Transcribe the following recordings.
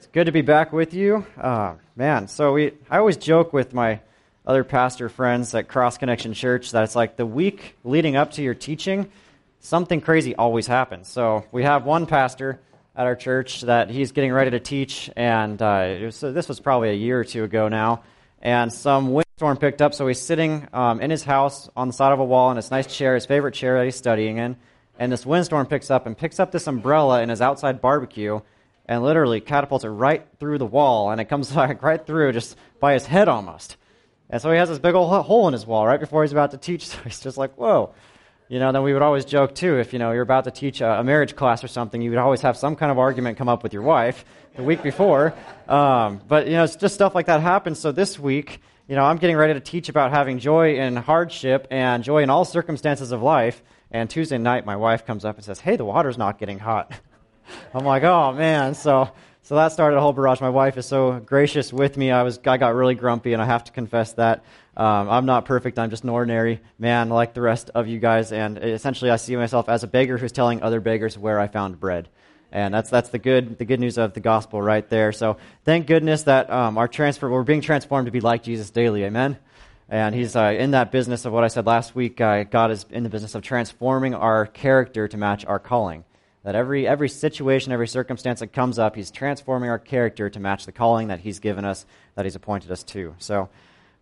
It's good to be back with you. Uh, man, so we, I always joke with my other pastor friends at Cross Connection Church that it's like the week leading up to your teaching, something crazy always happens. So we have one pastor at our church that he's getting ready to teach, and uh, was, this was probably a year or two ago now, and some windstorm picked up, so he's sitting um, in his house on the side of a wall in his nice chair, his favorite chair that he's studying in and this windstorm picks up and picks up this umbrella in his outside barbecue and literally catapults it right through the wall, and it comes like right through just by his head almost. And so he has this big old hole in his wall right before he's about to teach. So he's just like, whoa. You know, then we would always joke too, if you know you're about to teach a, marriage class or something, you would always have some kind of argument come up with your wife the week before. Um, but you know, it's just stuff like that happens. So this week, you know, I'm getting ready to teach about having joy in hardship and joy in all circumstances of life. And Tuesday night, my wife comes up and says, Hey, the water's not getting hot. I'm like, Oh, man. So, so that started a whole barrage. My wife is so gracious with me. I, was, I got really grumpy, and I have to confess that. Um, I'm not perfect. I'm just an ordinary man like the rest of you guys. And essentially, I see myself as a beggar who's telling other beggars where I found bread. And that's, that's the, good, the good news of the gospel right there. So thank goodness that um, our transfer, we're being transformed to be like Jesus daily. Amen. And he's uh, in that business of what I said last week. Uh, God is in the business of transforming our character to match our calling. That every, every situation, every circumstance that comes up, he's transforming our character to match the calling that he's given us, that he's appointed us to. So,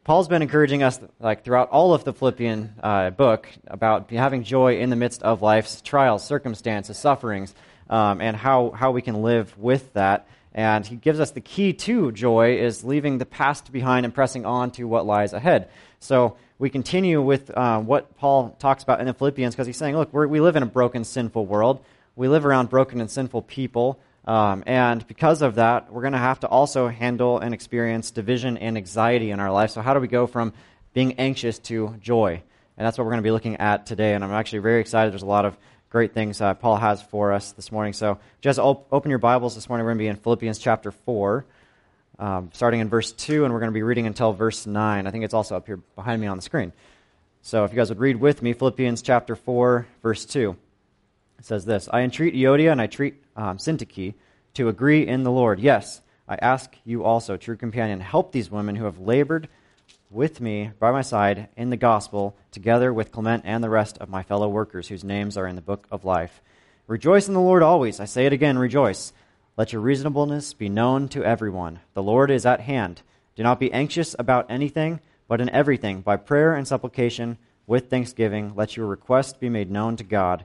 Paul's been encouraging us, like throughout all of the Philippian uh, book, about having joy in the midst of life's trials, circumstances, sufferings, um, and how, how we can live with that. And he gives us the key to joy is leaving the past behind and pressing on to what lies ahead. So we continue with uh, what Paul talks about in the Philippians because he's saying, look, we live in a broken, sinful world. We live around broken and sinful people. Um, and because of that, we're going to have to also handle and experience division and anxiety in our life. So, how do we go from being anxious to joy? And that's what we're going to be looking at today. And I'm actually very excited. There's a lot of great things uh, Paul has for us this morning. So just op- open your Bibles this morning. We're going to be in Philippians chapter 4, um, starting in verse 2, and we're going to be reading until verse 9. I think it's also up here behind me on the screen. So if you guys would read with me, Philippians chapter 4, verse 2. Says this I entreat Euodia and I treat um, Syntyche to agree in the Lord. Yes, I ask you also, true companion, help these women who have labored with me by my side in the gospel, together with Clement and the rest of my fellow workers whose names are in the book of life. Rejoice in the Lord always. I say it again, rejoice. Let your reasonableness be known to everyone. The Lord is at hand. Do not be anxious about anything, but in everything, by prayer and supplication, with thanksgiving, let your request be made known to God.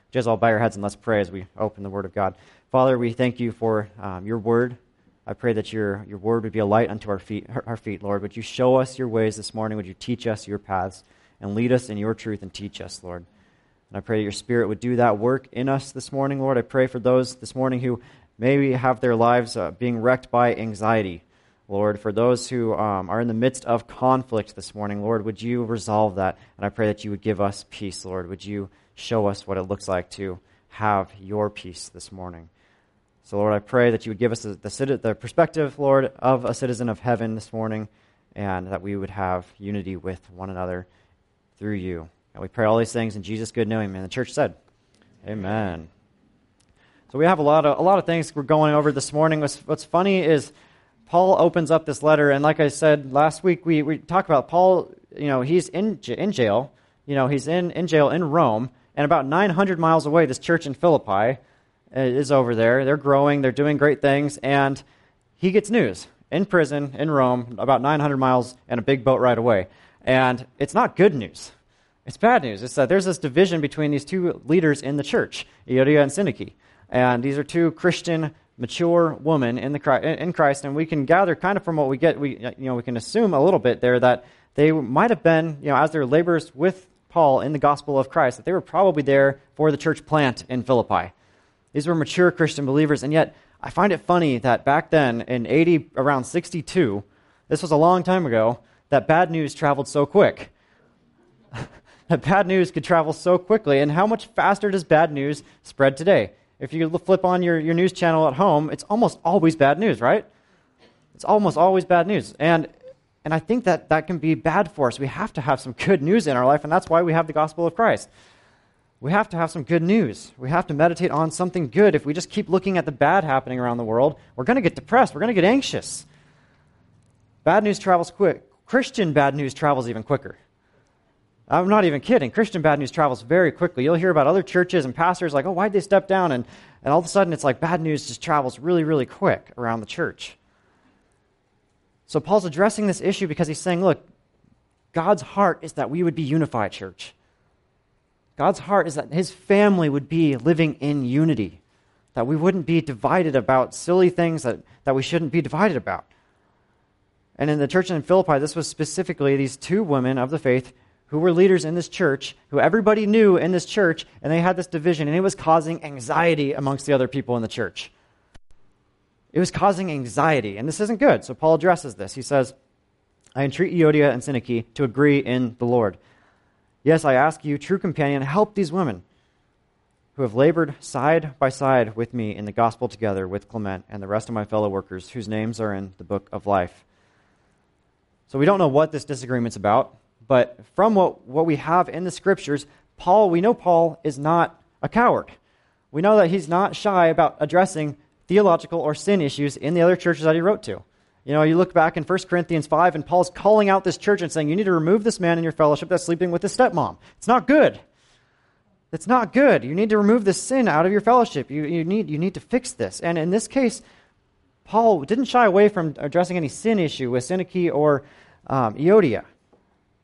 Just all bow your heads and let's pray as we open the Word of God. Father, we thank you for um, your Word. I pray that your, your word would be a light unto our feet, our feet, Lord. Would you show us your ways this morning? Would you teach us your paths and lead us in your truth and teach us, Lord? And I pray that your Spirit would do that work in us this morning, Lord. I pray for those this morning who maybe have their lives uh, being wrecked by anxiety. Lord, for those who um, are in the midst of conflict this morning, Lord, would you resolve that? And I pray that you would give us peace, Lord. Would you show us what it looks like to have your peace this morning? So, Lord, I pray that you would give us the, the, the, perspective, Lord, of a citizen of heaven this morning, and that we would have unity with one another through you. And we pray all these things in Jesus' good name. And the church said, Amen. So we have a lot of a lot of things we're going over this morning. What's, what's funny is Paul opens up this letter, and like I said last week, we, we talked about Paul. You know, he's in in jail. You know, he's in in jail in Rome, and about 900 miles away, this church in Philippi uh, is over there. They're growing, they're doing great things, and he gets news in prison in Rome, about 900 miles and a big boat right away. And it's not good news. It's bad news. It's that there's this division between these two leaders in the church, Euodia and Syntyche. And these are two Christian, mature women in, the, in Christ, and we can gather kind of from what we get, we, you know, we can assume a little bit there that they might have been, you know, as their labors with Paul in the gospel of Christ, that they were probably there for the church plant in Philippi. These were mature Christian believers, and yet I find it funny that back then, in 80, around 62, this was a long time ago, that bad news traveled so quick. that bad news could travel so quickly. And how much faster does bad news spread today? If you flip on your, your news channel at home, it's almost always bad news, right? It's almost always bad news. And, and I think that that can be bad for us. We have to have some good news in our life, and that's why we have the gospel of Christ. We have to have some good news. We have to meditate on something good. If we just keep looking at the bad happening around the world, we're going to get depressed. We're going to get anxious. Bad news travels quick. Christian bad news travels even quicker. I'm not even kidding. Christian bad news travels very quickly. You'll hear about other churches and pastors like, oh, why'd they step down? And, and all of a sudden, it's like bad news just travels really, really quick around the church. So Paul's addressing this issue because he's saying, look, God's heart is that we would be unified, church. God's heart is that his family would be living in unity, that we wouldn't be divided about silly things that, that we shouldn't be divided about. And in the church in Philippi, this was specifically these two women of the faith who were leaders in this church, who everybody knew in this church, and they had this division, and it was causing anxiety amongst the other people in the church. It was causing anxiety, and this isn't good. So Paul addresses this. He says, I entreat Euodia and Syntyche to agree in the Lord. Yes, I ask you, true companion, help these women who have labored side by side with me in the gospel together with Clement and the rest of my fellow workers whose names are in the book of life. So we don't know what this disagreement's about. But from what, what we have in the scriptures, Paul, we know Paul is not a coward. We know that he's not shy about addressing theological or sin issues in the other churches that he wrote to. You know, you look back in 1 Corinthians 5, and Paul's calling out this church and saying, You need to remove this man in your fellowship that's sleeping with his stepmom. It's not good. It's not good. You need to remove this sin out of your fellowship. You, you, need, you need to fix this. And in this case, Paul didn't shy away from addressing any sin issue with Syntyche or um, Euodia.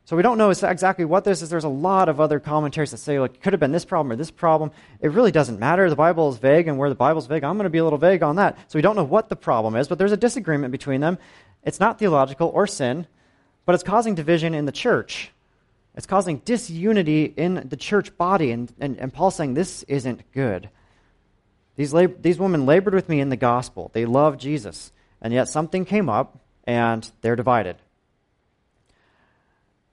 So we don't know exactly what this is. There's a lot of other commentaries that say, like, it could have been this problem or this problem. It really doesn't matter. The Bible is vague, and where the Bible's vague, I'm going to be a little vague on that. So we don't know what the problem is, but there's a disagreement between them. It's not theological or sin, but it's causing division in the church. It's causing disunity in the church body. And, and, and Paul's saying this isn't good. These, lab- these women labored with me in the gospel. They love Jesus. And yet something came up, and they're divided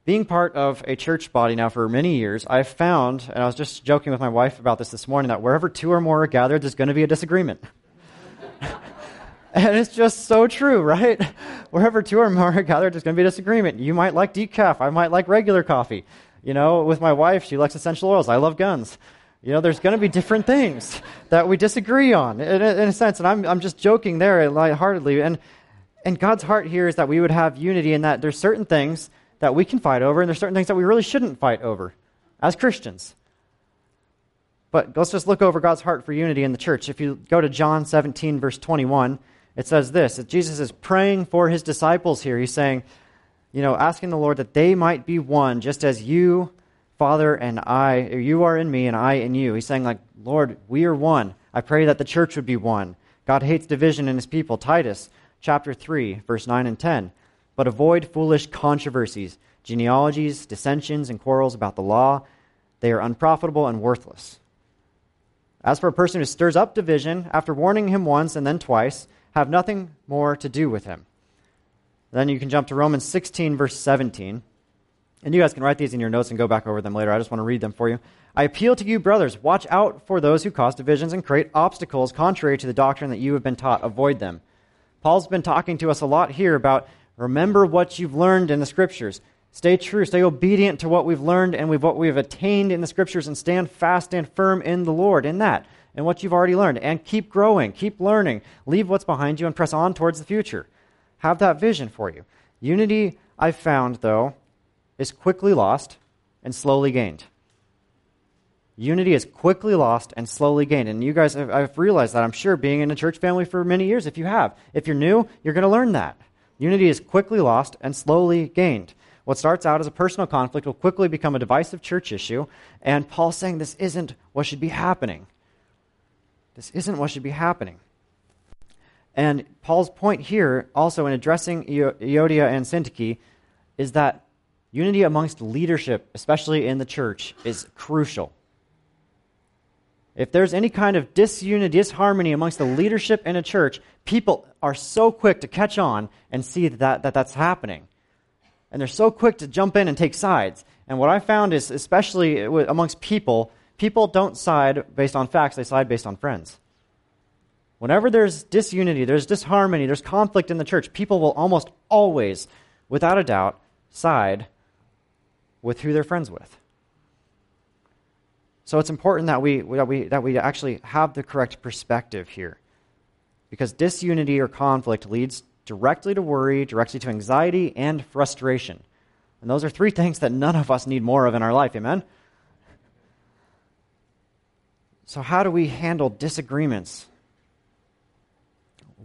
being part of a church body now for many years, I've found, and I was just joking with my wife about this this morning, that wherever two or more are gathered, there's going to be a disagreement. and it's just so true, right? Wherever two or more are gathered, there's going to be a disagreement. You might like decaf, I might like regular coffee. You know, with my wife, she likes essential oils, I love guns. You know, there's going to be different things that we disagree on, in, in a sense. And I'm, I'm just joking there lightheartedly. And, and God's heart here is that we would have unity in that there's certain things that we can fight over, and there's certain things that we really shouldn't fight over as Christians. But let's just look over God's heart for unity in the church. If you go to John 17, verse 21, it says this that Jesus is praying for his disciples here. He's saying, you know, asking the Lord that they might be one, just as you, Father, and I, you are in me and I in you. He's saying, like, Lord, we are one. I pray that the church would be one. God hates division in his people. Titus chapter 3, verse 9 and 10. But avoid foolish controversies, genealogies, dissensions, and quarrels about the law. They are unprofitable and worthless. As for a person who stirs up division, after warning him once and then twice, have nothing more to do with him. Then you can jump to Romans 16, verse 17. And you guys can write these in your notes and go back over them later. I just want to read them for you. I appeal to you, brothers, watch out for those who cause divisions and create obstacles contrary to the doctrine that you have been taught. Avoid them. Paul's been talking to us a lot here about Remember what you've learned in the scriptures. Stay true, stay obedient to what we've learned and what we've attained in the scriptures, and stand fast and firm in the Lord, in that, and what you've already learned. And keep growing, keep learning. Leave what's behind you and press on towards the future. Have that vision for you. Unity, I've found, though, is quickly lost and slowly gained. Unity is quickly lost and slowly gained. And you guys, have, I've realized that, I'm sure, being in a church family for many years, if you have. If you're new, you're going to learn that. Unity is quickly lost and slowly gained. What starts out as a personal conflict will quickly become a divisive church issue, and Paul's saying this isn't what should be happening. This isn't what should be happening. And Paul's point here, also in addressing Euodia and Syntyche, is that unity amongst leadership, especially in the church, is crucial. If there's any kind of disunity, disharmony amongst the leadership in a church, people are so quick to catch on and see that, that that's happening. And they're so quick to jump in and take sides. And what I found is, especially amongst people, people don't side based on facts, they side based on friends. Whenever there's disunity, there's disharmony, there's conflict in the church, people will almost always, without a doubt, side with who they're friends with. So it's important that we, that we, that we actually have the correct perspective here. Because disunity or conflict leads directly to worry, directly to anxiety, and frustration. And those are three things that none of us need more of in our life. Amen? So, how do we handle disagreements?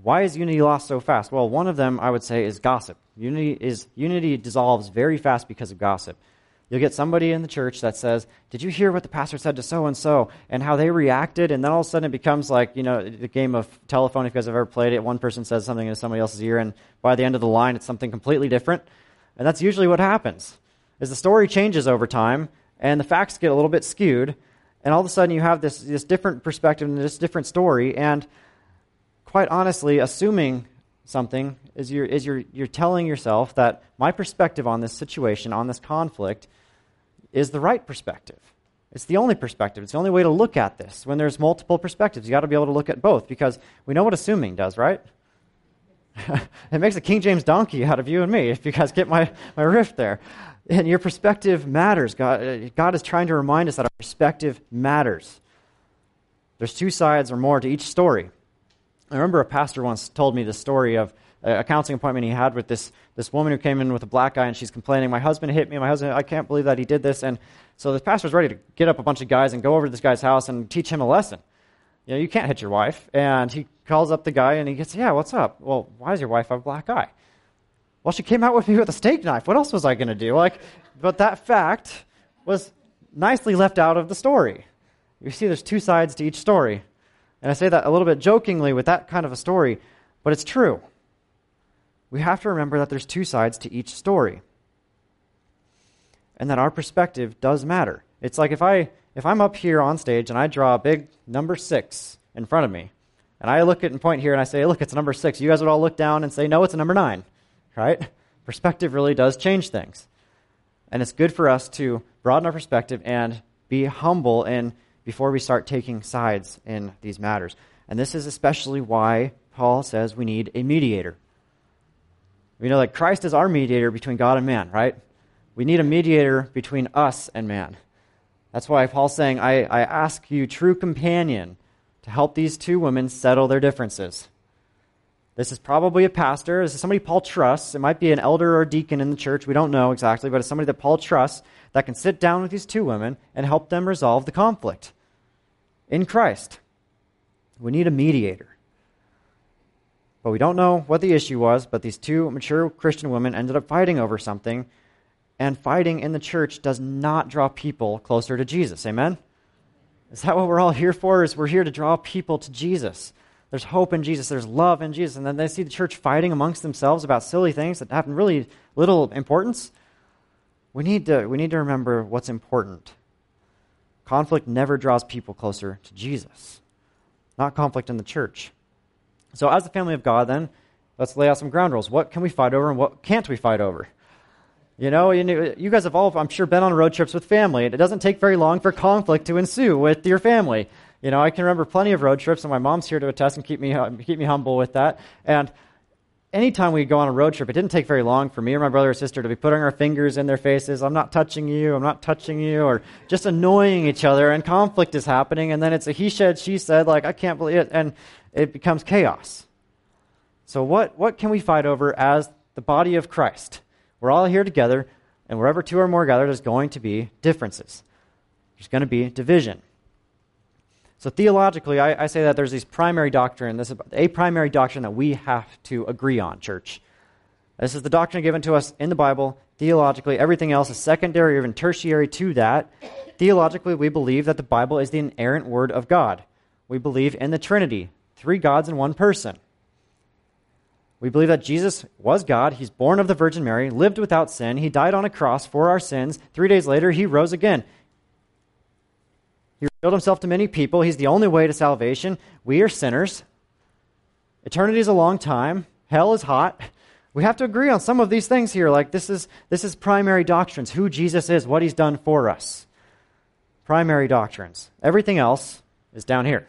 Why is unity lost so fast? Well, one of them, I would say, is gossip. Unity, is, unity dissolves very fast because of gossip. You'll get somebody in the church that says, Did you hear what the pastor said to so and so and how they reacted? And then all of a sudden it becomes like, you know, the game of telephone, if you guys have ever played it. One person says something into somebody else's ear, and by the end of the line, it's something completely different. And that's usually what happens. Is the story changes over time, and the facts get a little bit skewed, and all of a sudden you have this, this different perspective and this different story, and quite honestly, assuming something is you're, is you're, you're telling yourself that my perspective on this situation, on this conflict, is the right perspective. It's the only perspective. It's the only way to look at this. When there's multiple perspectives, you got to be able to look at both because we know what assuming does, right? it makes a King James donkey out of you and me, if you guys get my, my riff there. And your perspective matters. God, uh, God is trying to remind us that our perspective matters. There's two sides or more to each story. I remember a pastor once told me the story of a counseling appointment he had with this, this woman who came in with a black eye and she's complaining, My husband hit me, my husband, I can't believe that he did this. And so the pastor's ready to get up a bunch of guys and go over to this guy's house and teach him a lesson. You know, you can't hit your wife. And he calls up the guy and he gets, Yeah, what's up? Well, why does your wife have a black eye? Well, she came out with me with a steak knife. What else was I going to do? Like, but that fact was nicely left out of the story. You see, there's two sides to each story. And I say that a little bit jokingly with that kind of a story, but it's true we have to remember that there's two sides to each story. And that our perspective does matter. It's like if I if I'm up here on stage and I draw a big number 6 in front of me, and I look at and point here and I say, "Look, it's number 6." You guys would all look down and say, "No, it's a number 9." Right? Perspective really does change things. And it's good for us to broaden our perspective and be humble and before we start taking sides in these matters. And this is especially why Paul says we need a mediator. We know that Christ is our mediator between God and man, right? We need a mediator between us and man. That's why Paul's saying, I, I ask you, true companion, to help these two women settle their differences. This is probably a pastor. This is somebody Paul trusts. It might be an elder or deacon in the church. We don't know exactly, but it's somebody that Paul trusts that can sit down with these two women and help them resolve the conflict in Christ. We need a mediator. But we don't know what the issue was, but these two mature Christian women ended up fighting over something. And fighting in the church does not draw people closer to Jesus. Amen? Is that what we're all here for? Is we're here to draw people to Jesus. There's hope in Jesus, there's love in Jesus, and then they see the church fighting amongst themselves about silly things that have really little importance. We need to, we need to remember what's important. Conflict never draws people closer to Jesus, not conflict in the church. So, as the family of God, then, let's lay out some ground rules. What can we fight over and what can't we fight over? You know, you guys have all, I'm sure, been on road trips with family. And it doesn't take very long for conflict to ensue with your family. You know, I can remember plenty of road trips, and my mom's here to attest and keep me, keep me humble with that. And anytime we go on a road trip, it didn't take very long for me or my brother or sister to be putting our fingers in their faces. I'm not touching you. I'm not touching you. Or just annoying each other, and conflict is happening. And then it's a he said, she said, like, I can't believe it. And it becomes chaos. So, what, what can we fight over as the body of Christ? We're all here together, and wherever two or more gather, there's going to be differences. There's going to be division. So theologically, I, I, say that there's this primary doctrine, this is a primary doctrine that we have to agree on, church. This is the doctrine given to us in the Bible. Theologically, everything else is secondary or even tertiary to that. Theologically, we believe that the Bible is the inerrant word of God. We believe in the Trinity, three gods in one person. We believe that Jesus was God. He's born of the Virgin Mary, lived without sin. He died on a cross for our sins. Three days later, he rose again. He revealed himself to many people. He's the only way to salvation. We are sinners. Eternity is a long time. Hell is hot. We have to agree on some of these things here. Like this is this is primary doctrines, who Jesus is, what he's done for us. Primary doctrines. Everything else is down here.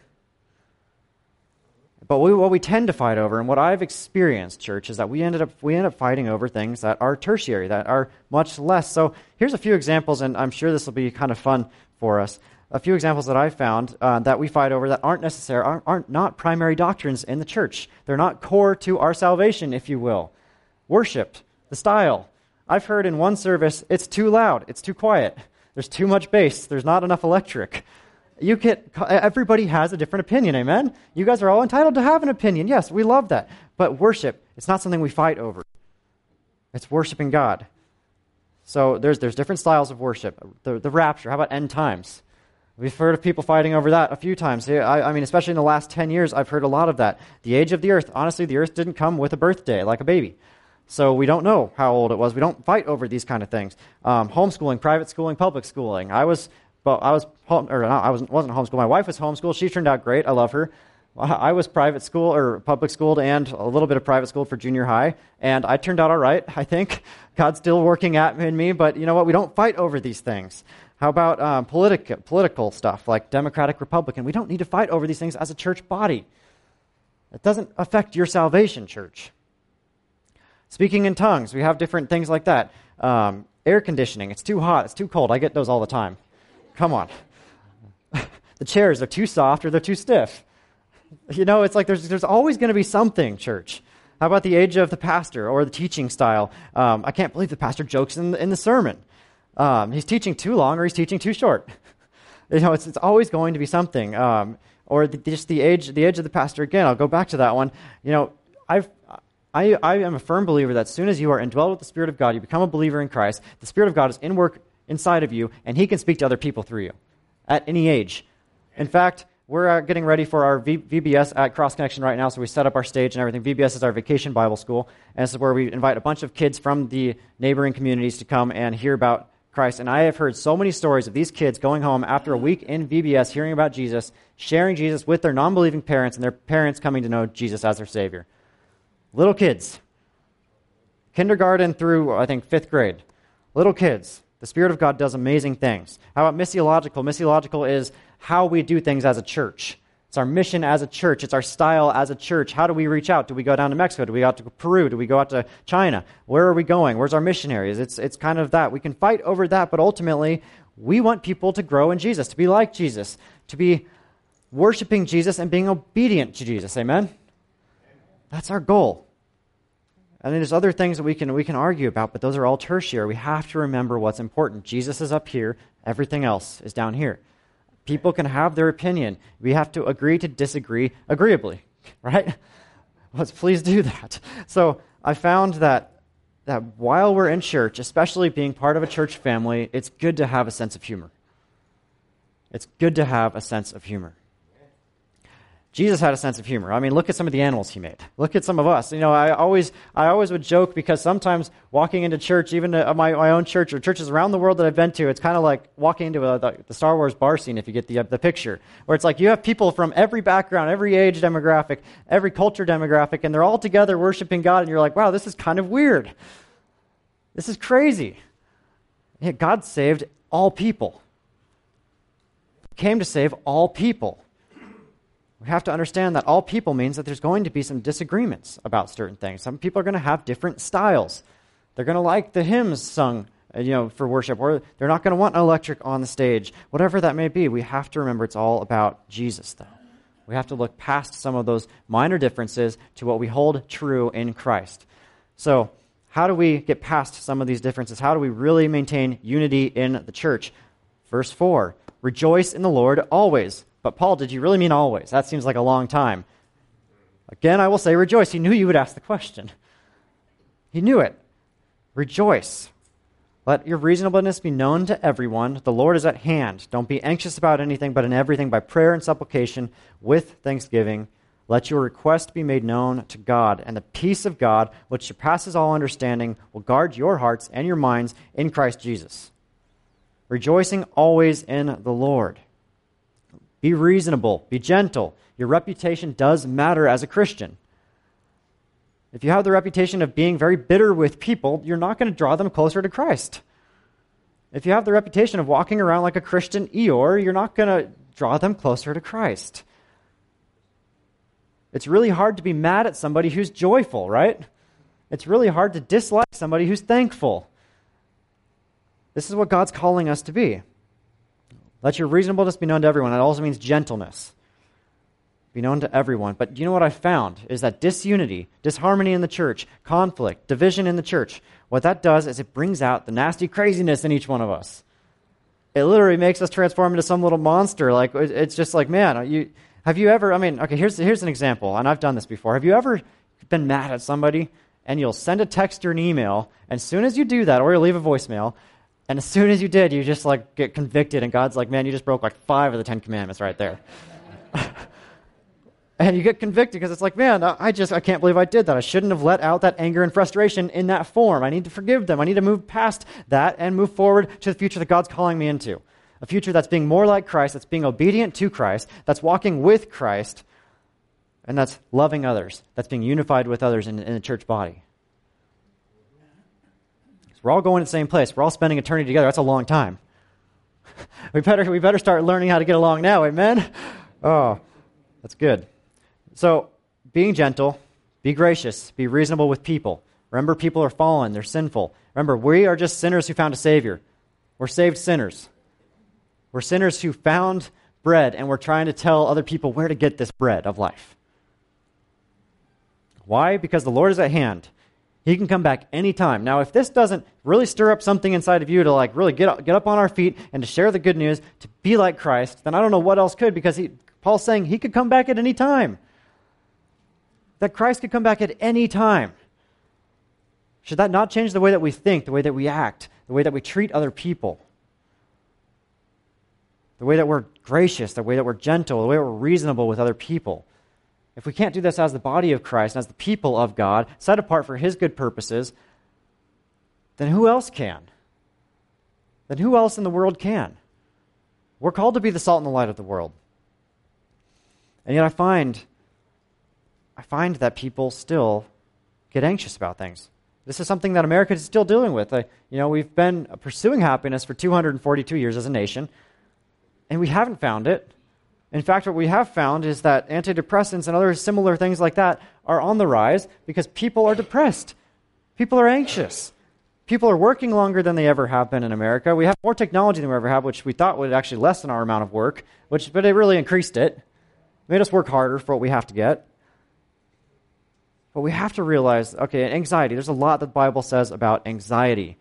But we, what we tend to fight over, and what I've experienced, church, is that we ended up we end up fighting over things that are tertiary, that are much less. So here's a few examples, and I'm sure this will be kind of fun for us. A few examples that I found uh, that we fight over that aren't necessary, aren't, aren't not primary doctrines in the church. They're not core to our salvation, if you will. Worship, the style. I've heard in one service, it's too loud, it's too quiet, there's too much bass, there's not enough electric. You everybody has a different opinion, amen? You guys are all entitled to have an opinion. Yes, we love that. But worship, it's not something we fight over. It's worshiping God. So there's, there's different styles of worship. The, the rapture, how about end times? We've heard of people fighting over that a few times. I, I, mean, especially in the last 10 years, I've heard a lot of that. The age of the earth, honestly, the earth didn't come with a birthday like a baby. So we don't know how old it was. We don't fight over these kind of things. Um, homeschooling, private schooling, public schooling. I was but I was home, or I wasn't, wasn't homeschooled. My wife was homeschooled. She turned out great. I love her. I was private school or public schooled and a little bit of private school for junior high, and I turned out all right. I think God's still working at in me, but you know what? We don't fight over these things. How about um, politic, political stuff like Democratic, Republican? We don't need to fight over these things as a church body. It doesn't affect your salvation, church. Speaking in tongues, we have different things like that. Um, air conditioning, it's too hot, it's too cold. I get those all the time. Come on. the chairs are too soft or they're too stiff. You know, it's like there's, there's always going to be something, church. How about the age of the pastor or the teaching style? Um, I can't believe the pastor jokes in the, in the sermon. Um, he's teaching too long or he's teaching too short. you know, it's, it's always going to be something. Um, or the, just the age, the age of the pastor. Again, I'll go back to that one. You know, I've, I, I am a firm believer that as soon as you are indwelled with the Spirit of God, you become a believer in Christ, the Spirit of God is in work inside of you, and He can speak to other people through you at any age. In fact, we're uh, getting ready for our v- VBS at Cross Connection right now, so we set up our stage and everything. VBS is our vacation Bible school, and this is where we invite a bunch of kids from the neighboring communities to come and hear about Christ. And I have heard so many stories of these kids going home after a week in VBS, hearing about Jesus, sharing Jesus with their non believing parents, and their parents coming to know Jesus as their Savior. Little kids, kindergarten through, I think, fifth grade. Little kids the Spirit of God does amazing things. How about missiological? Missiological is how we do things as a church. It's our mission as a church. It's our style as a church. How do we reach out? Do we go down to Mexico? Do we go out to Peru? Do we go out to China? Where are we going? Where's our missionaries? It's, it's kind of that. We can fight over that, but ultimately, we want people to grow in Jesus, to be like Jesus, to be worshiping Jesus and being obedient to Jesus. Amen? That's our goal. And then there's other things that we can, we can argue about, but those are all tertiary. We have to remember what's important. Jesus is up here, everything else is down here. People can have their opinion. We have to agree to disagree agreeably, right? Let's please do that. So I found that, that while we're in church, especially being part of a church family, it's good to have a sense of humor. It's good to have a sense of humor. Jesus had a sense of humor. I mean, look at some of the animals he made. Look at some of us. You know, I always, I always would joke because sometimes walking into church, even to uh, my, my own church or churches around the world that I've been to, it's kind of like walking into a, the, the, Star Wars bar scene, if you get the, uh, the picture, where it's like you have people from every background, every age demographic, every culture demographic, and they're all together worshiping God, and you're like, wow, this is kind of weird. This is crazy. Yeah, God saved all people. Came to save all people we have to understand that all people means that there's going to be some disagreements about certain things. Some people are going to have different styles. They're going to like the hymns sung, uh, you know, for worship, or they're not going to want an electric on the stage. Whatever that may be, we have to remember it's all about Jesus, though. We have to look past some of those minor differences to what we hold true in Christ. So, how do we get past some of these differences? How do we really maintain unity in the church? Verse 4 Rejoice in the Lord always. But Paul, did you really mean always? That seems like a long time. Again, I will say rejoice. He knew you would ask the question. He knew it. Rejoice. Let your reasonableness be known to everyone. The Lord is at hand. Don't be anxious about anything, but in everything by prayer and supplication with thanksgiving. Let your request be made known to God, and the peace of God, which surpasses all understanding, will guard your hearts and your minds in Christ Jesus. Rejoicing always in the Lord. Be reasonable. Be gentle. Your reputation does matter as a Christian. If you have the reputation of being very bitter with people, you're not going to draw them closer to Christ. If you have the reputation of walking around like a Christian Eeyore, you're not going to draw them closer to Christ. It's really hard to be mad at somebody who's joyful, right? It's really hard to dislike somebody who's thankful. This is what God's calling us to be. Let your reasonableness be known to everyone. That also means gentleness. Be known to everyone. But you know what I found is that disunity, disharmony in the church, conflict, division in the church, what that does is it brings out the nasty craziness in each one of us. It literally makes us transform into some little monster. Like it's just like, man, you have you ever? I mean, okay, here's here's an example, and I've done this before. Have you ever been mad at somebody and you'll send a text or an email, and as soon as you do that, or you leave a voicemail, and as soon as you did, you just like get convicted, and God's like, man, you just broke like five of the Ten Commandments right there. and you get convicted because it's like, man, I just I can't believe I did that. I shouldn't have let out that anger and frustration in that form. I need to forgive them. I need to move past that and move forward to the future that God's calling me into. A future that's being more like Christ, that's being obedient to Christ, that's walking with Christ, and that's loving others, that's being unified with others in, in the church body. We're all going to the same place. We're all spending eternity together. That's a long time. we, better, we better start learning how to get along now. Amen? Oh, that's good. So, being gentle, be gracious, be reasonable with people. Remember, people are fallen, they're sinful. Remember, we are just sinners who found a Savior. We're saved sinners. We're sinners who found bread, and we're trying to tell other people where to get this bread of life. Why? Because the Lord is at hand. He can come back anytime. Now, if this doesn't really stir up something inside of you to like really get up, get up on our feet and to share the good news, to be like Christ, then I don't know what else could because he, Paul's saying he could come back at any time. That Christ could come back at any time. Should that not change the way that we think, the way that we act, the way that we treat other people? The way that we're gracious, the way that we're gentle, the way that we're reasonable with other people? If we can't do this as the body of Christ, as the people of God, set apart for His good purposes, then who else can? Then who else in the world can? We're called to be the salt and the light of the world. And yet I find I find that people still get anxious about things. This is something that America is still dealing with. Uh, you know, we've been pursuing happiness for 242 years as a nation, and we haven't found it. In fact, what we have found is that antidepressants and other similar things like that are on the rise because people are depressed. People are anxious. People are working longer than they ever have been in America. We have more technology than we ever have, which we thought would actually lessen our amount of work, which, but it really increased it. made us work harder for what we have to get. But we have to realize okay, anxiety, there's a lot that the Bible says about anxiety.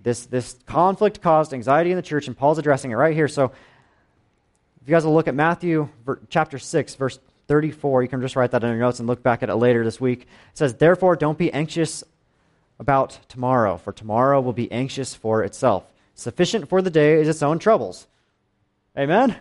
This, this conflict caused anxiety in the church, and Paul's addressing it right here. So if you guys will look at Matthew chapter 6, verse 34, you can just write that in your notes and look back at it later this week. It says, Therefore, don't be anxious about tomorrow, for tomorrow will be anxious for itself. Sufficient for the day is its own troubles. Amen?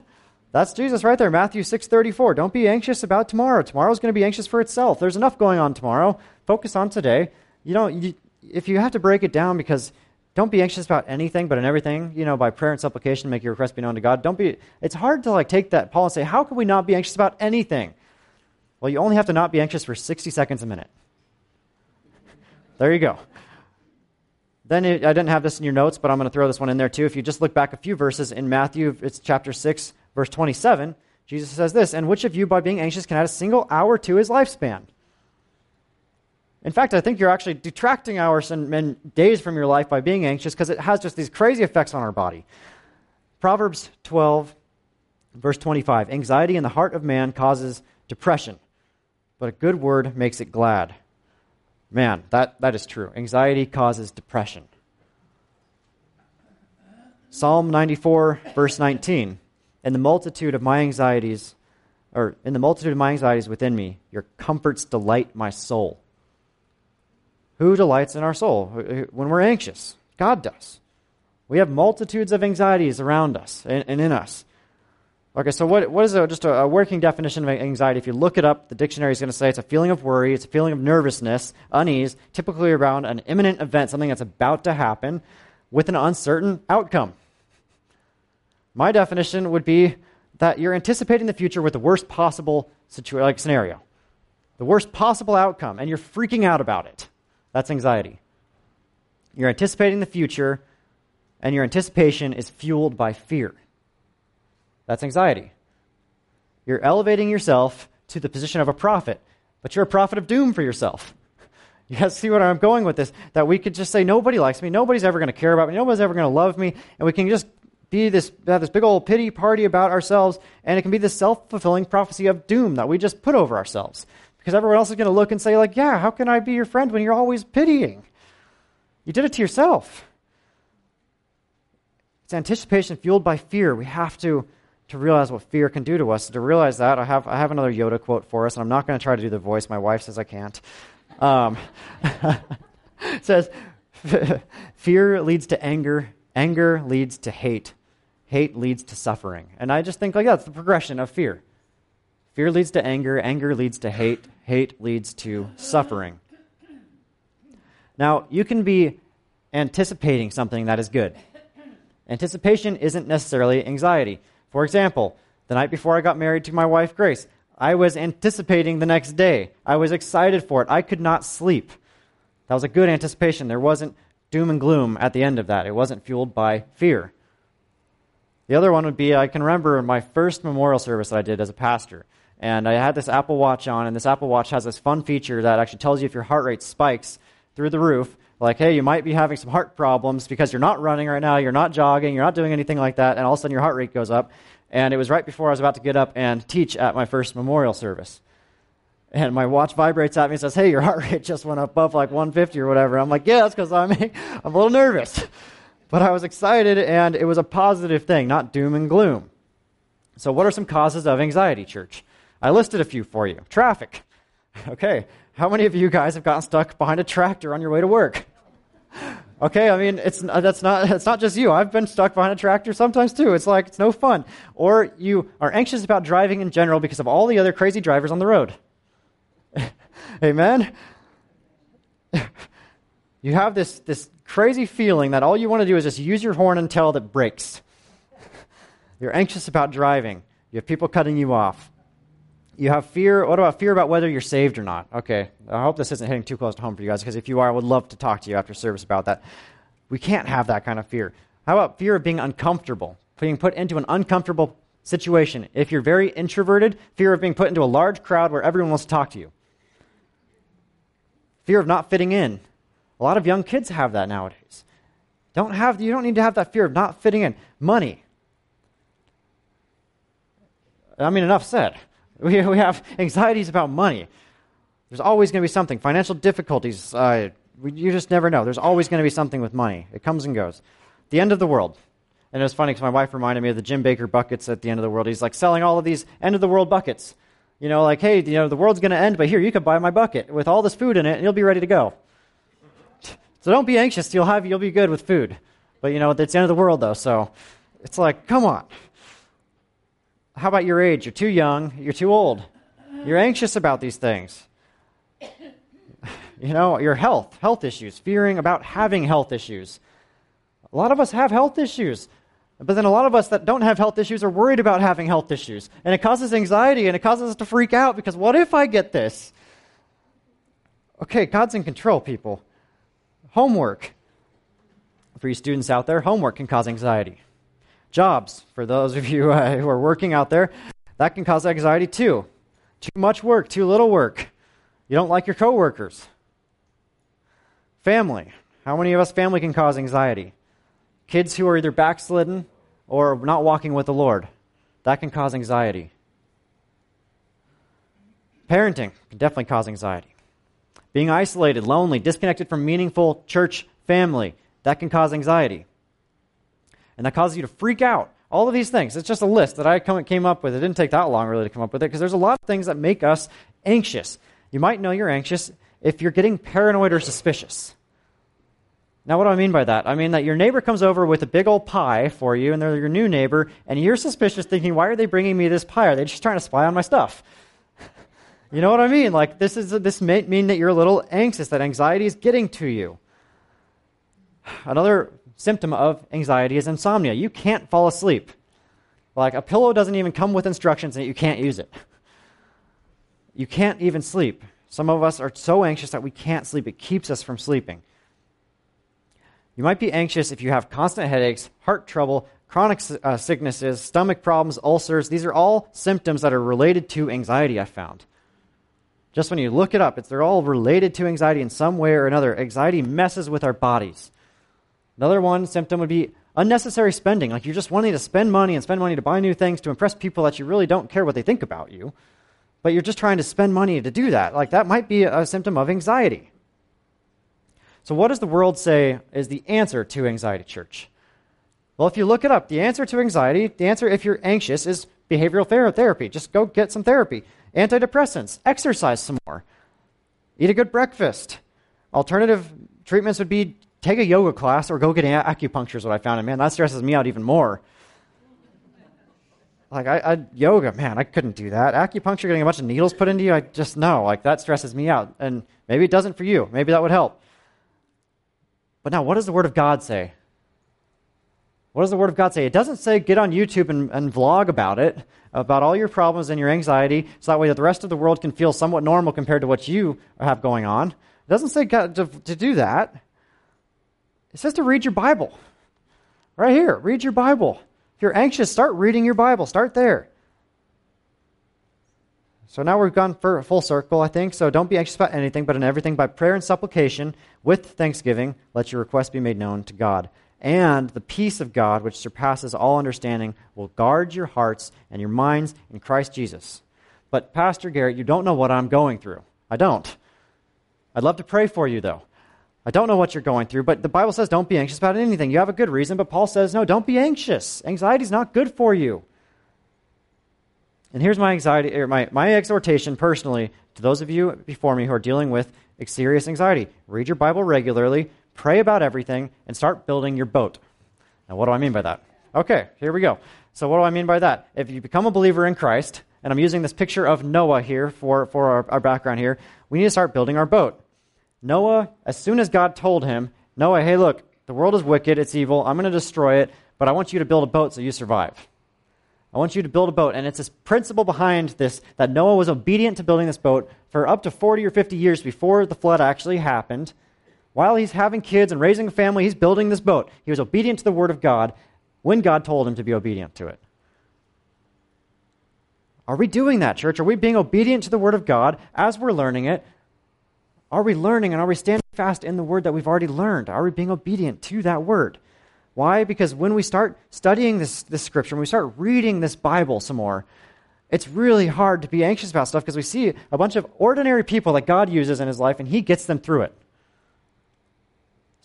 That's Jesus right there, Matthew 6:34. Don't be anxious about tomorrow. Tomorrow's going to be anxious for itself. There's enough going on tomorrow. Focus on today. You know, you, if you have to break it down because don't be anxious about anything, but in everything, you know, by prayer and supplication, make your request be known to God. Don't be, it's hard to like take that, Paul, and say, how can we not be anxious about anything? Well, you only have to not be anxious for 60 seconds a minute. there you go. Then it, I didn't have this in your notes, but I'm going to throw this one in there too. If you just look back a few verses in Matthew, it's chapter 6, verse 27, Jesus says this, And which of you, by being anxious, can add a single hour to his lifespan? In fact, I think you're actually detracting hours and, and days from your life by being anxious because it has just these crazy effects on our body. Proverbs 12, verse 25 Anxiety in the heart of man causes depression, but a good word makes it glad. Man, that, that is true. Anxiety causes depression. Psalm 94, verse 19. In the multitude of my anxieties, or in the multitude of my anxieties within me, your comforts delight my soul. Who delights in our soul when we're anxious? God does. We have multitudes of anxieties around us and, and in us. Okay, so what, what is a, just a, a, working definition of anxiety? If you look it up, the dictionary is going to say it's a feeling of worry, it's a feeling of nervousness, unease, typically around an imminent event, something that's about to happen, with an uncertain outcome. My definition would be that you're anticipating the future with the worst possible situ- like scenario, the worst possible outcome, and you're freaking out about it. That's anxiety. You're anticipating the future, and your anticipation is fueled by fear. That's anxiety. You're elevating yourself to the position of a prophet, but you're a prophet of doom for yourself. You guys see where I'm going with this? That we could just say, nobody likes me, nobody's ever going to care about me, nobody's ever going to love me, and we can just be this, have this big old pity party about ourselves, and it can be this self fulfilling prophecy of doom that we just put over ourselves. Because everyone else is going to look and say, like, yeah, how can I be your friend when you're always pitying? You did it to yourself. It's anticipation fueled by fear. We have to, to realize what fear can do to us. To realize that, I have, I have another Yoda quote for us, and I'm not going to try to do the voice. My wife says I can't. Um, says, Fear leads to anger, anger leads to hate, hate leads to suffering. And I just think, like, that's the progression of fear. Fear leads to anger, anger leads to hate, hate leads to suffering. Now, you can be anticipating something that is good. Anticipation isn't necessarily anxiety. For example, the night before I got married to my wife, Grace, I was anticipating the next day. I was excited for it. I could not sleep. That was a good anticipation. There wasn't doom and gloom at the end of that, it wasn't fueled by fear. The other one would be I can remember my first memorial service that I did as a pastor. And I had this Apple Watch on, and this Apple Watch has this fun feature that actually tells you if your heart rate spikes through the roof. Like, hey, you might be having some heart problems because you're not running right now, you're not jogging, you're not doing anything like that, and all of a sudden your heart rate goes up. And it was right before I was about to get up and teach at my first memorial service. And my watch vibrates at me and says, Hey, your heart rate just went up above like 150 or whatever. I'm like, Yeah, that's because I'm, I'm a little nervous. But I was excited, and it was a positive thing, not doom and gloom. So, what are some causes of anxiety, church? I listed a few for you. Traffic. Okay, how many of you guys have gotten stuck behind a tractor on your way to work? Okay, I mean, it's, uh, that's not, it's not just you. I've been stuck behind a tractor sometimes too. It's like, it's no fun. Or you are anxious about driving in general because of all the other crazy drivers on the road. Amen? you have this, this crazy feeling that all you want to do is just use your horn until it breaks. You're anxious about driving. You have people cutting you off. You have fear. What about fear about whether you're saved or not? Okay, I hope this isn't hitting too close to home for you guys, because if you are, I would love to talk to you after service about that. We can't have that kind of fear. How about fear of being uncomfortable, being put into an uncomfortable situation? If you're very introverted, fear of being put into a large crowd where everyone wants to talk to you. Fear of not fitting in. A lot of young kids have that nowadays. Don't have, you don't need to have that fear of not fitting in. Money. I mean, enough said. We, we have anxieties about money. There's always going to be something. Financial difficulties, uh, you just never know. There's always going to be something with money. It comes and goes. The end of the world. And it was funny because my wife reminded me of the Jim Bakker buckets at the end of the world. He's like selling all of these end of the world buckets. You know, like, hey, you know, the world's going to end, but here, you can buy my bucket with all this food in it, and you'll be ready to go. So don't be anxious. You'll have, you'll be good with food. But, you know, it's the end of the world, though, so it's like, come on. How about your age? You're too young, you're too old. You're anxious about these things. You know, your health, health issues, fearing about having health issues. A lot of us have health issues. But then a lot of us that don't have health issues are worried about having health issues. And it causes anxiety and it causes us to freak out because what if I get this? Okay, God's in control, people. Homework. For you students out there, homework can cause anxiety. Jobs, for those of you uh, who are working out there, that can cause anxiety too. Too much work, too little work. You don't like your coworkers. Family. How many of us family can cause anxiety? Kids who are either backslidden or not walking with the Lord. That can cause anxiety. Parenting can definitely cause anxiety. Being isolated, lonely, disconnected from meaningful church family, that can cause anxiety and that causes you to freak out. All of these things. It's just a list that I came up with. It didn't take that long really to come up with it because there's a lot of things that make us anxious. You might know you're anxious if you're getting paranoid or suspicious. Now, what do I mean by that? I mean that your neighbor comes over with a big old pie for you, and they're your new neighbor, and you're suspicious, thinking, why are they bringing me this pie? Are they just trying to spy on my stuff? you know what I mean? Like, this, is, this may mean that you're a little anxious, that anxiety is getting to you. Another symptom of anxiety is insomnia. You can't fall asleep. Like a pillow doesn't even come with instructions and you can't use it. You can't even sleep. Some of us are so anxious that we can't sleep. It keeps us from sleeping. You might be anxious if you have constant headaches, heart trouble, chronic uh, sicknesses, stomach problems, ulcers. These are all symptoms that are related to anxiety, I found. Just when you look it up, it's, they're all related to anxiety in some way or another. Anxiety messes with our bodies. Another one symptom would be unnecessary spending. Like you're just wanting to spend money and spend money to buy new things to impress people that you really don't care what they think about you. But you're just trying to spend money to do that. Like that might be a symptom of anxiety. So, what does the world say is the answer to anxiety, church? Well, if you look it up, the answer to anxiety, the answer if you're anxious is behavioral therapy. Just go get some therapy. Antidepressants, exercise some more, eat a good breakfast. Alternative treatments would be take a yoga class or go get acupuncture, is what I found. And man, that stresses me out even more. Like, I, I, yoga, man, I couldn't do that. Acupuncture, getting a bunch of needles put into you, I just know. Like, that stresses me out. And maybe it doesn't for you. Maybe that would help. But now, what does the Word of God say? What does the Word of God say? It doesn't say get on YouTube and, and vlog about it, about all your problems and your anxiety, so that way that the rest of the world can feel somewhat normal compared to what you have going on. It doesn't say to, to do that. It says to read your Bible. Right here, read your Bible. If you're anxious, start reading your Bible. Start there. So now we've gone full circle, I think. So don't be anxious about anything, but in everything by prayer and supplication with thanksgiving, let your requests be made known to God. And the peace of God, which surpasses all understanding, will guard your hearts and your minds in Christ Jesus. But, Pastor Garrett, you don't know what I'm going through. I don't. I'd love to pray for you, though. I don't know what you're going through, but the Bible says don't be anxious about anything. You have a good reason, but Paul says, no, don't be anxious. Anxiety is not good for you. And here's my anxiety, or my, my exhortation personally to those of you before me who are dealing with serious anxiety. Read your Bible regularly, pray about everything, and start building your boat. Now, what do I mean by that? Okay, here we go. So, what do I mean by that? If you become a believer in Christ, and I'm using this picture of Noah here for, for our, our background here, we need to start building our boat. Noah, as soon as God told him, Noah, hey, look, the world is wicked, it's evil, I'm going to destroy it, but I want you to build a boat so you survive. I want you to build a boat. And it's this principle behind this that Noah was obedient to building this boat for up to 40 or 50 years before the flood actually happened. While he's having kids and raising a family, he's building this boat. He was obedient to the word of God when God told him to be obedient to it. Are we doing that, church? Are we being obedient to the word of God as we're learning it? Are we learning and are we standing fast in the word that we've already learned? Are we being obedient to that word? Why? Because when we start studying this, this scripture, when we start reading this Bible some more, it's really hard to be anxious about stuff because we see a bunch of ordinary people that God uses in his life and he gets them through it.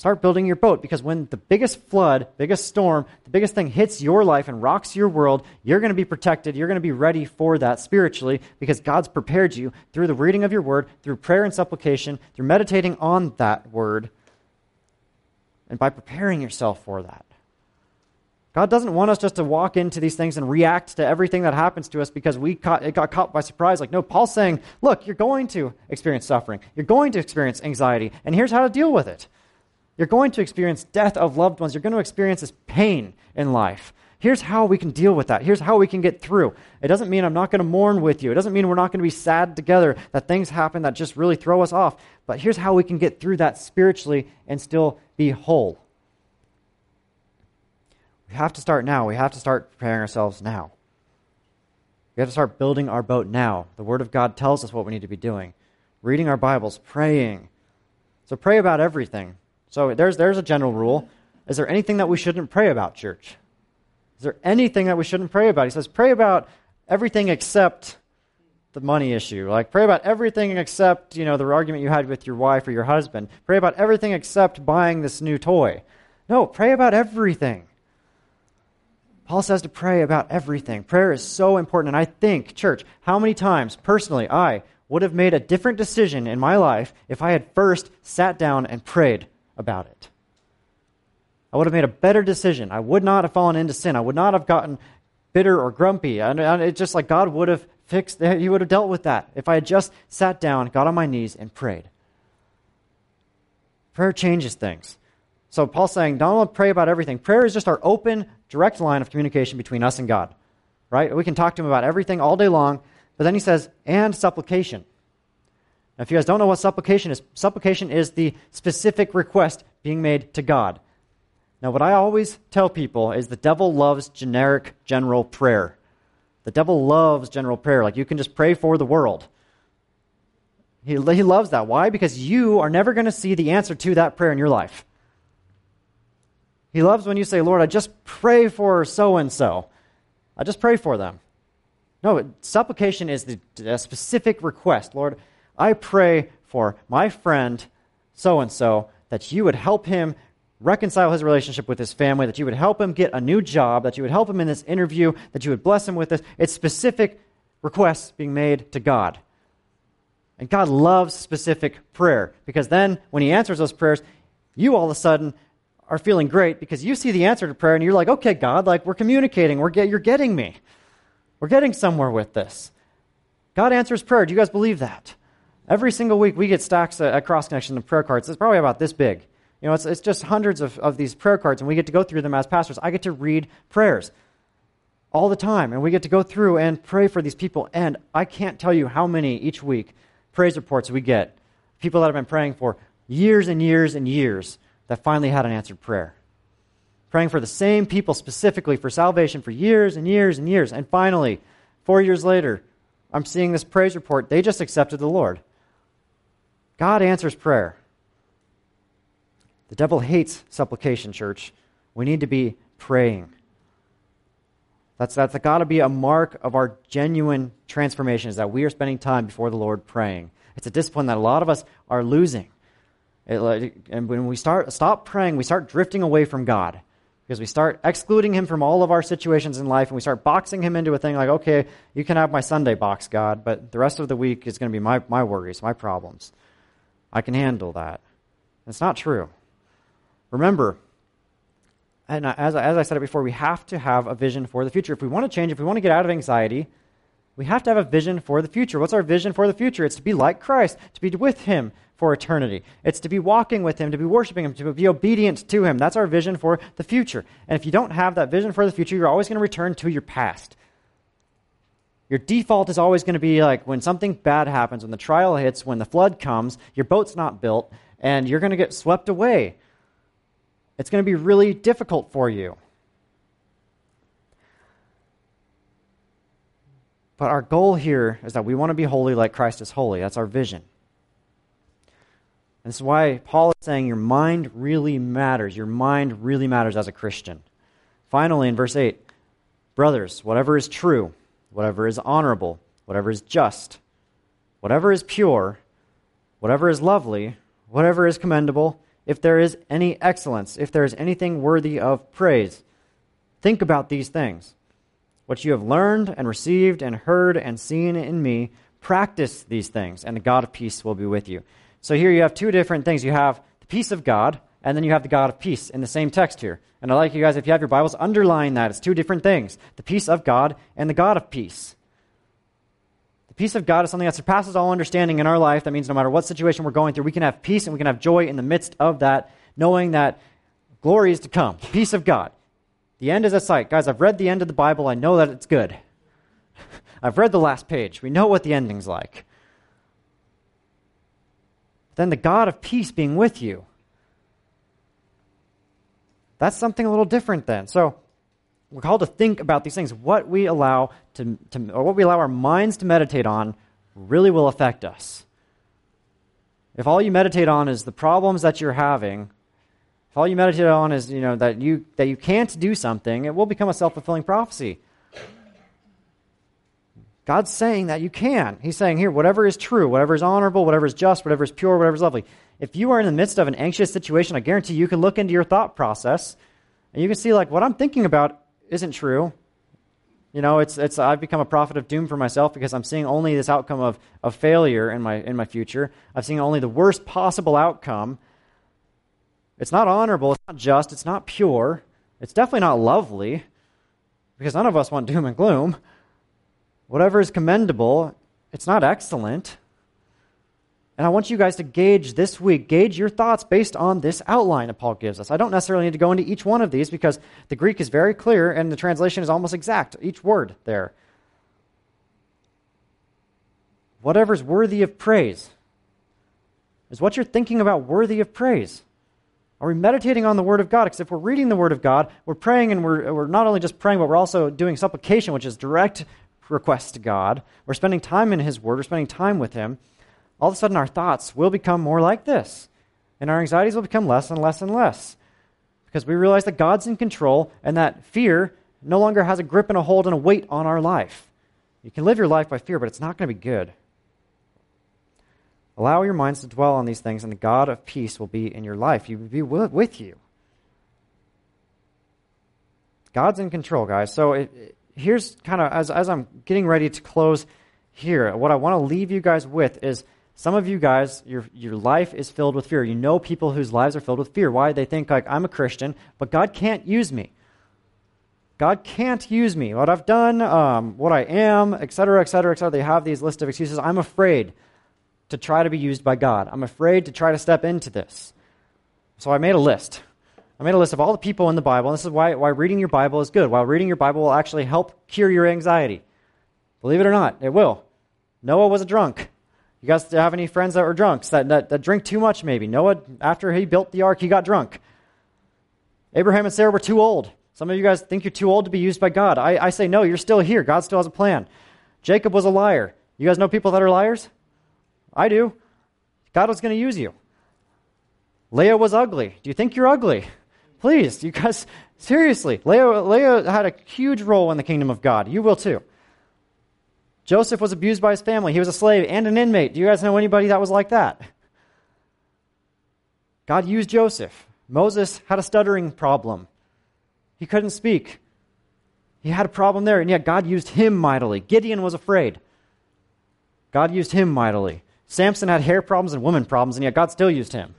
Start building your boat because when the biggest flood, biggest storm, the biggest thing hits your life and rocks your world, you're going to be protected. You're going to be ready for that spiritually because God's prepared you through the reading of your word, through prayer and supplication, through meditating on that word, and by preparing yourself for that. God doesn't want us just to walk into these things and react to everything that happens to us because we caught, it got caught by surprise. Like, no, Paul's saying, look, you're going to experience suffering. You're going to experience anxiety, and here's how to deal with it. You're going to experience death of loved ones. You're going to experience this pain in life. Here's how we can deal with that. Here's how we can get through. It doesn't mean I'm not going to mourn with you. It doesn't mean we're not going to be sad together, that things happen that just really throw us off. But here's how we can get through that spiritually and still be whole. We have to start now. We have to start preparing ourselves now. We have to start building our boat now. The Word of God tells us what we need to be doing reading our Bibles, praying. So pray about everything. So there's, there's a general rule. Is there anything that we shouldn't pray about, church? Is there anything that we shouldn't pray about? He says, pray about everything except the money issue. Like, pray about everything except, you know, the argument you had with your wife or your husband. Pray about everything except buying this new toy. No, pray about everything. Paul says to pray about everything. Prayer is so important. And I think, church, how many times, personally, I would have made a different decision in my life if I had first sat down and prayed about it. I would have made a better decision. I would not have fallen into sin. I would not have gotten bitter or grumpy. And it's just like God would have fixed, that He would have dealt with that if I had just sat down, got on my knees, and prayed. Prayer changes things. So Paul's saying, don't pray about everything. Prayer is just our open, direct line of communication between us and God. right? We can talk to him about everything all day long, but then he says, and supplication. Now, if you guys don't know what supplication is, supplication is the specific request being made to God. Now, what I always tell people is the devil loves generic general prayer. The devil loves general prayer. Like you can just pray for the world. He, he loves that. Why? Because you are never going to see the answer to that prayer in your life. He loves when you say, Lord, I just pray for so and so. I just pray for them. No, supplication is the, a specific request. Lord, I pray for my friend so and so that you would help him reconcile his relationship with his family, that you would help him get a new job, that you would help him in this interview, that you would bless him with this. It's specific requests being made to God. And God loves specific prayer because then when he answers those prayers, you all of a sudden are feeling great because you see the answer to prayer and you're like, okay, God, like we're communicating, we're get, you're getting me. We're getting somewhere with this. God answers prayer. Do you guys believe that? Every single week we get stacks at Cross Connection of prayer cards. It's probably about this big. You know, it's, it's just hundreds of, of these prayer cards, and we get to go through them as pastors. I get to read prayers all the time, and we get to go through and pray for these people. And I can't tell you how many each week praise reports we get. People that have been praying for years and years and years that finally had an answered prayer. Praying for the same people specifically for salvation for years and years and years. And finally, four years later, I'm seeing this praise report. They just accepted the Lord. God answers prayer. The devil hates supplication, church. We need to be praying. That's, that's got to be a mark of our genuine transformation, is that we are spending time before the Lord praying. It's a discipline that a lot of us are losing. It, and when we start stop praying, we start drifting away from God because we start excluding Him from all of our situations in life, and we start boxing Him into a thing like, okay, you can have my Sunday box, God, but the rest of the week is going to be my, my worries, my problems. I can handle that. It's not true. Remember, and as, as I said it before, we have to have a vision for the future. If we want to change, if we want to get out of anxiety, we have to have a vision for the future. What's our vision for the future? It's to be like Christ, to be with Him for eternity. It's to be walking with Him, to be worshiping Him, to be obedient to Him. That's our vision for the future. And if you don't have that vision for the future, you're always going to return to your past. Your default is always going to be like when something bad happens, when the trial hits, when the flood comes, your boat's not built, and you're going to get swept away it's going to be really difficult for you. But our goal here is that we want to be holy like Christ is holy. That's our vision. And this is why Paul is saying your mind really matters. Your mind really matters as a Christian. Finally, in verse 8, brothers, whatever is true, whatever is honorable, whatever is just, whatever is pure, whatever is lovely, whatever is commendable, if there is any excellence, if there is anything worthy of praise. Think about these things. What you have learned and received and heard and seen in me, practice these things, and the God of peace will be with you. So here you have two different things. You have the peace of God, and then you have the God of peace in the same text here. And I like you guys, if you have your Bibles, underline that. It's two different things the peace of God and the God of peace The peace of God is something that surpasses all understanding in our life. That means no matter what situation we're going through, we can have peace and we can have joy in the midst of that, knowing that glory is to come. peace of God. The end is at sight. Guys, I've read the end of the Bible. I know that it's good. I've read the last page. We know what the ending's like. Then the God of peace being with you. That's something a little different then. So, we're called to think about these things. What we allow to, to, or what we allow our minds to meditate on really will affect us. If all you meditate on is the problems that you're having, if all you meditate on is you know that you that you can't do something, it will become a self-fulfilling prophecy. God's saying that you can. He's saying here, whatever is true, whatever is honorable, whatever is just, whatever is pure, whatever is lovely. If you are in the midst of an anxious situation, I guarantee you can look into your thought process and you can see like what I'm thinking about isn't true. You know, it's, it's, I've become a prophet of doom for myself because I'm seeing only this outcome of, of failure in my, in my future. I've seen only the worst possible outcome. It's not honorable, it's not just, it's not pure, it's definitely not lovely because none of us want doom and gloom. Whatever is commendable, it's not excellent. And I want you guys to gauge this week, gauge your thoughts based on this outline that Paul gives us. I don't necessarily need to go into each one of these because the Greek is very clear and the translation is almost exact, each word there. Whatever's worthy of praise. Is what you're thinking about worthy of praise? Are we meditating on the Word of God? Because if we're reading the Word of God, we're praying and we're, we're not only just praying, but we're also doing supplication, which is direct request to God. We're spending time in His Word, we're spending time with Him all of a sudden our thoughts will become more like this. And our anxieties will become less and less and less. Because we realize that God's in control and that fear no longer has a grip and a hold and a weight on our life. You can live your life by fear, but it's not going to be good. Allow your minds to dwell on these things, and the God of peace will be in your life. He will be with you. God's in control, guys. So it, here's kind of, as, as I'm getting ready to close here, what I want to leave you guys with is some of you guys, your, your life is filled with fear. You know people whose lives are filled with fear. Why? They think, like, I'm a Christian, but God can't use me. God can't use me. What I've done, um, what I am, etc., etc., etc. They have these list of excuses. I'm afraid to try to be used by God. I'm afraid to try to step into this. So I made a list. I made a list of all the people in the Bible. And this is why, why reading your Bible is good. While reading your Bible will actually help cure your anxiety. Believe it or not, it will. Noah was a drunk. You guys have any friends that were drunks that, that, that drink too much, maybe? Noah, after he built the ark, he got drunk. Abraham and Sarah were too old. Some of you guys think you're too old to be used by God. I, I say, no, you're still here. God still has a plan. Jacob was a liar. You guys know people that are liars? I do. God was going to use you. Leah was ugly. Do you think you're ugly? Please, you guys, seriously. Leah, Leah had a huge role in the kingdom of God. You will too. Joseph was abused by his family. He was a slave and an inmate. Do you guys know anybody that was like that? God used Joseph. Moses had a stuttering problem. He couldn't speak. He had a problem there, and yet God used him mightily. Gideon was afraid. God used him mightily. Samson had hair problems and woman problems, and yet God still used him.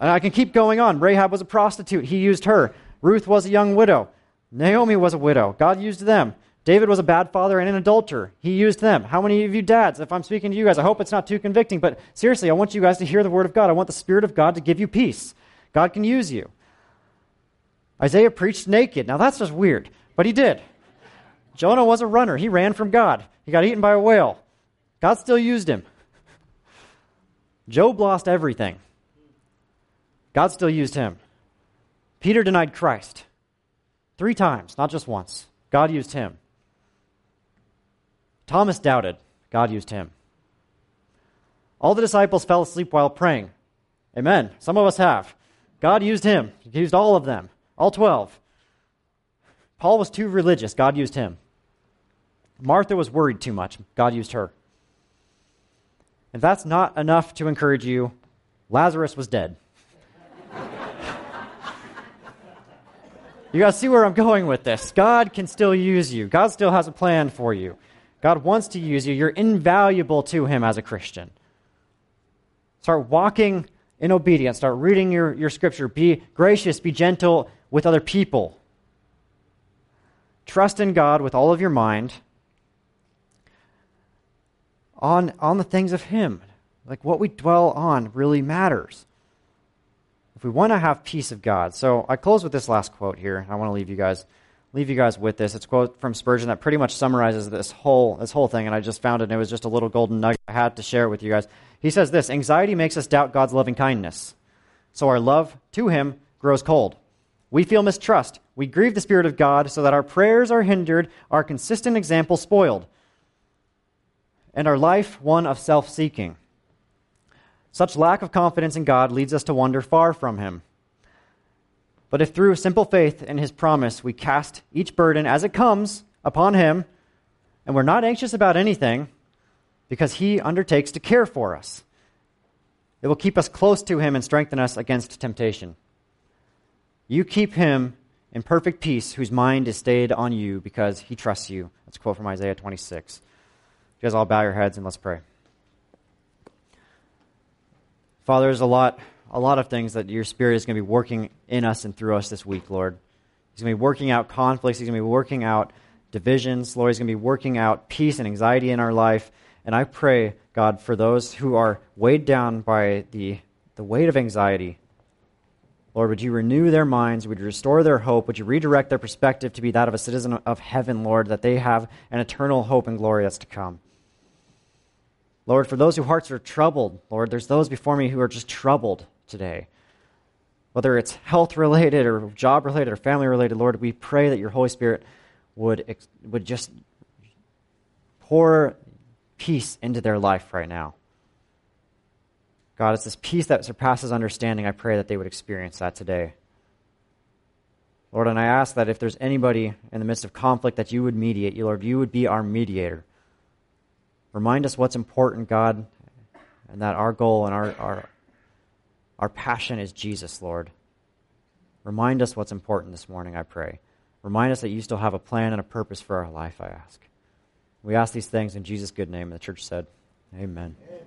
And I can keep going on. Rahab was a prostitute. He used her. Ruth was a young widow. Naomi was a widow. God used them. David was a bad father and an adulterer. He used them. How many of you dads, if I'm speaking to you guys, I hope it's not too convicting, but seriously, I want you guys to hear the word of God. I want the Spirit of God to give you peace. God can use you. Isaiah preached naked. Now that's just weird, but he did. Jonah was a runner. He ran from God. He got eaten by a whale. God still used him. Job lost everything. God still used him. Peter denied Christ three times, not just once. God used him. Thomas doubted. God used him. All the disciples fell asleep while praying. Amen. Some of us have. God used him. He used all of them, all 12. Paul was too religious. God used him. Martha was worried too much. God used her. If that's not enough to encourage you, Lazarus was dead. You guys see where I'm going with this. God can still use you, God still has a plan for you. God wants to use you. You're invaluable to Him as a Christian. Start walking in obedience. Start reading your, your scripture. Be gracious. Be gentle with other people. Trust in God with all of your mind on, on the things of Him. Like what we dwell on really matters. If we want to have peace of God. So I close with this last quote here. I want to leave you guys leave you guys with this. It's a quote from Spurgeon that pretty much summarizes this whole this whole thing, and I just found it, and it was just a little golden nugget I had to share it with you guys. He says this anxiety makes us doubt God's loving kindness. So our love to him grows cold. We feel mistrust. We grieve the Spirit of God so that our prayers are hindered, our consistent example spoiled, and our life one of self seeking. Such lack of confidence in God leads us to wander far from him. But if through simple faith in his promise we cast each burden as it comes upon him, and we're not anxious about anything because he undertakes to care for us, it will keep us close to him and strengthen us against temptation. You keep him in perfect peace whose mind is stayed on you because he trusts you. That's a quote from Isaiah 26. You guys all bow your heads and let's pray. Father, there's a lot a lot of things that your Spirit is going to be working in us and through us this week, Lord. He's going to be working out conflicts. He's going to be working out divisions. Lord, He's going to be working out peace and anxiety in our life. And I pray, God, for those who are weighed down by the, the weight of anxiety, Lord, would you renew their minds? Would you restore their hope? Would you redirect their perspective to be that of a citizen of heaven, Lord, that they have an eternal hope and glory that's to come? Lord, for those whose hearts are troubled, Lord, there's those before me who are just troubled today. Whether it's health related or job related or family related, Lord, we pray that your Holy Spirit would, would just pour peace into their life right now. God, it's this peace that surpasses understanding. I pray that they would experience that today. Lord, and I ask that if there's anybody in the midst of conflict that you would mediate, Lord, you would be our mediator. Remind us what's important, God, and that our goal and our, our, our passion is Jesus, Lord. Remind us what's important this morning, I pray. Remind us that you still have a plan and a purpose for our life, I ask. We ask these things in Jesus' good name. And the church said, Amen. Amen.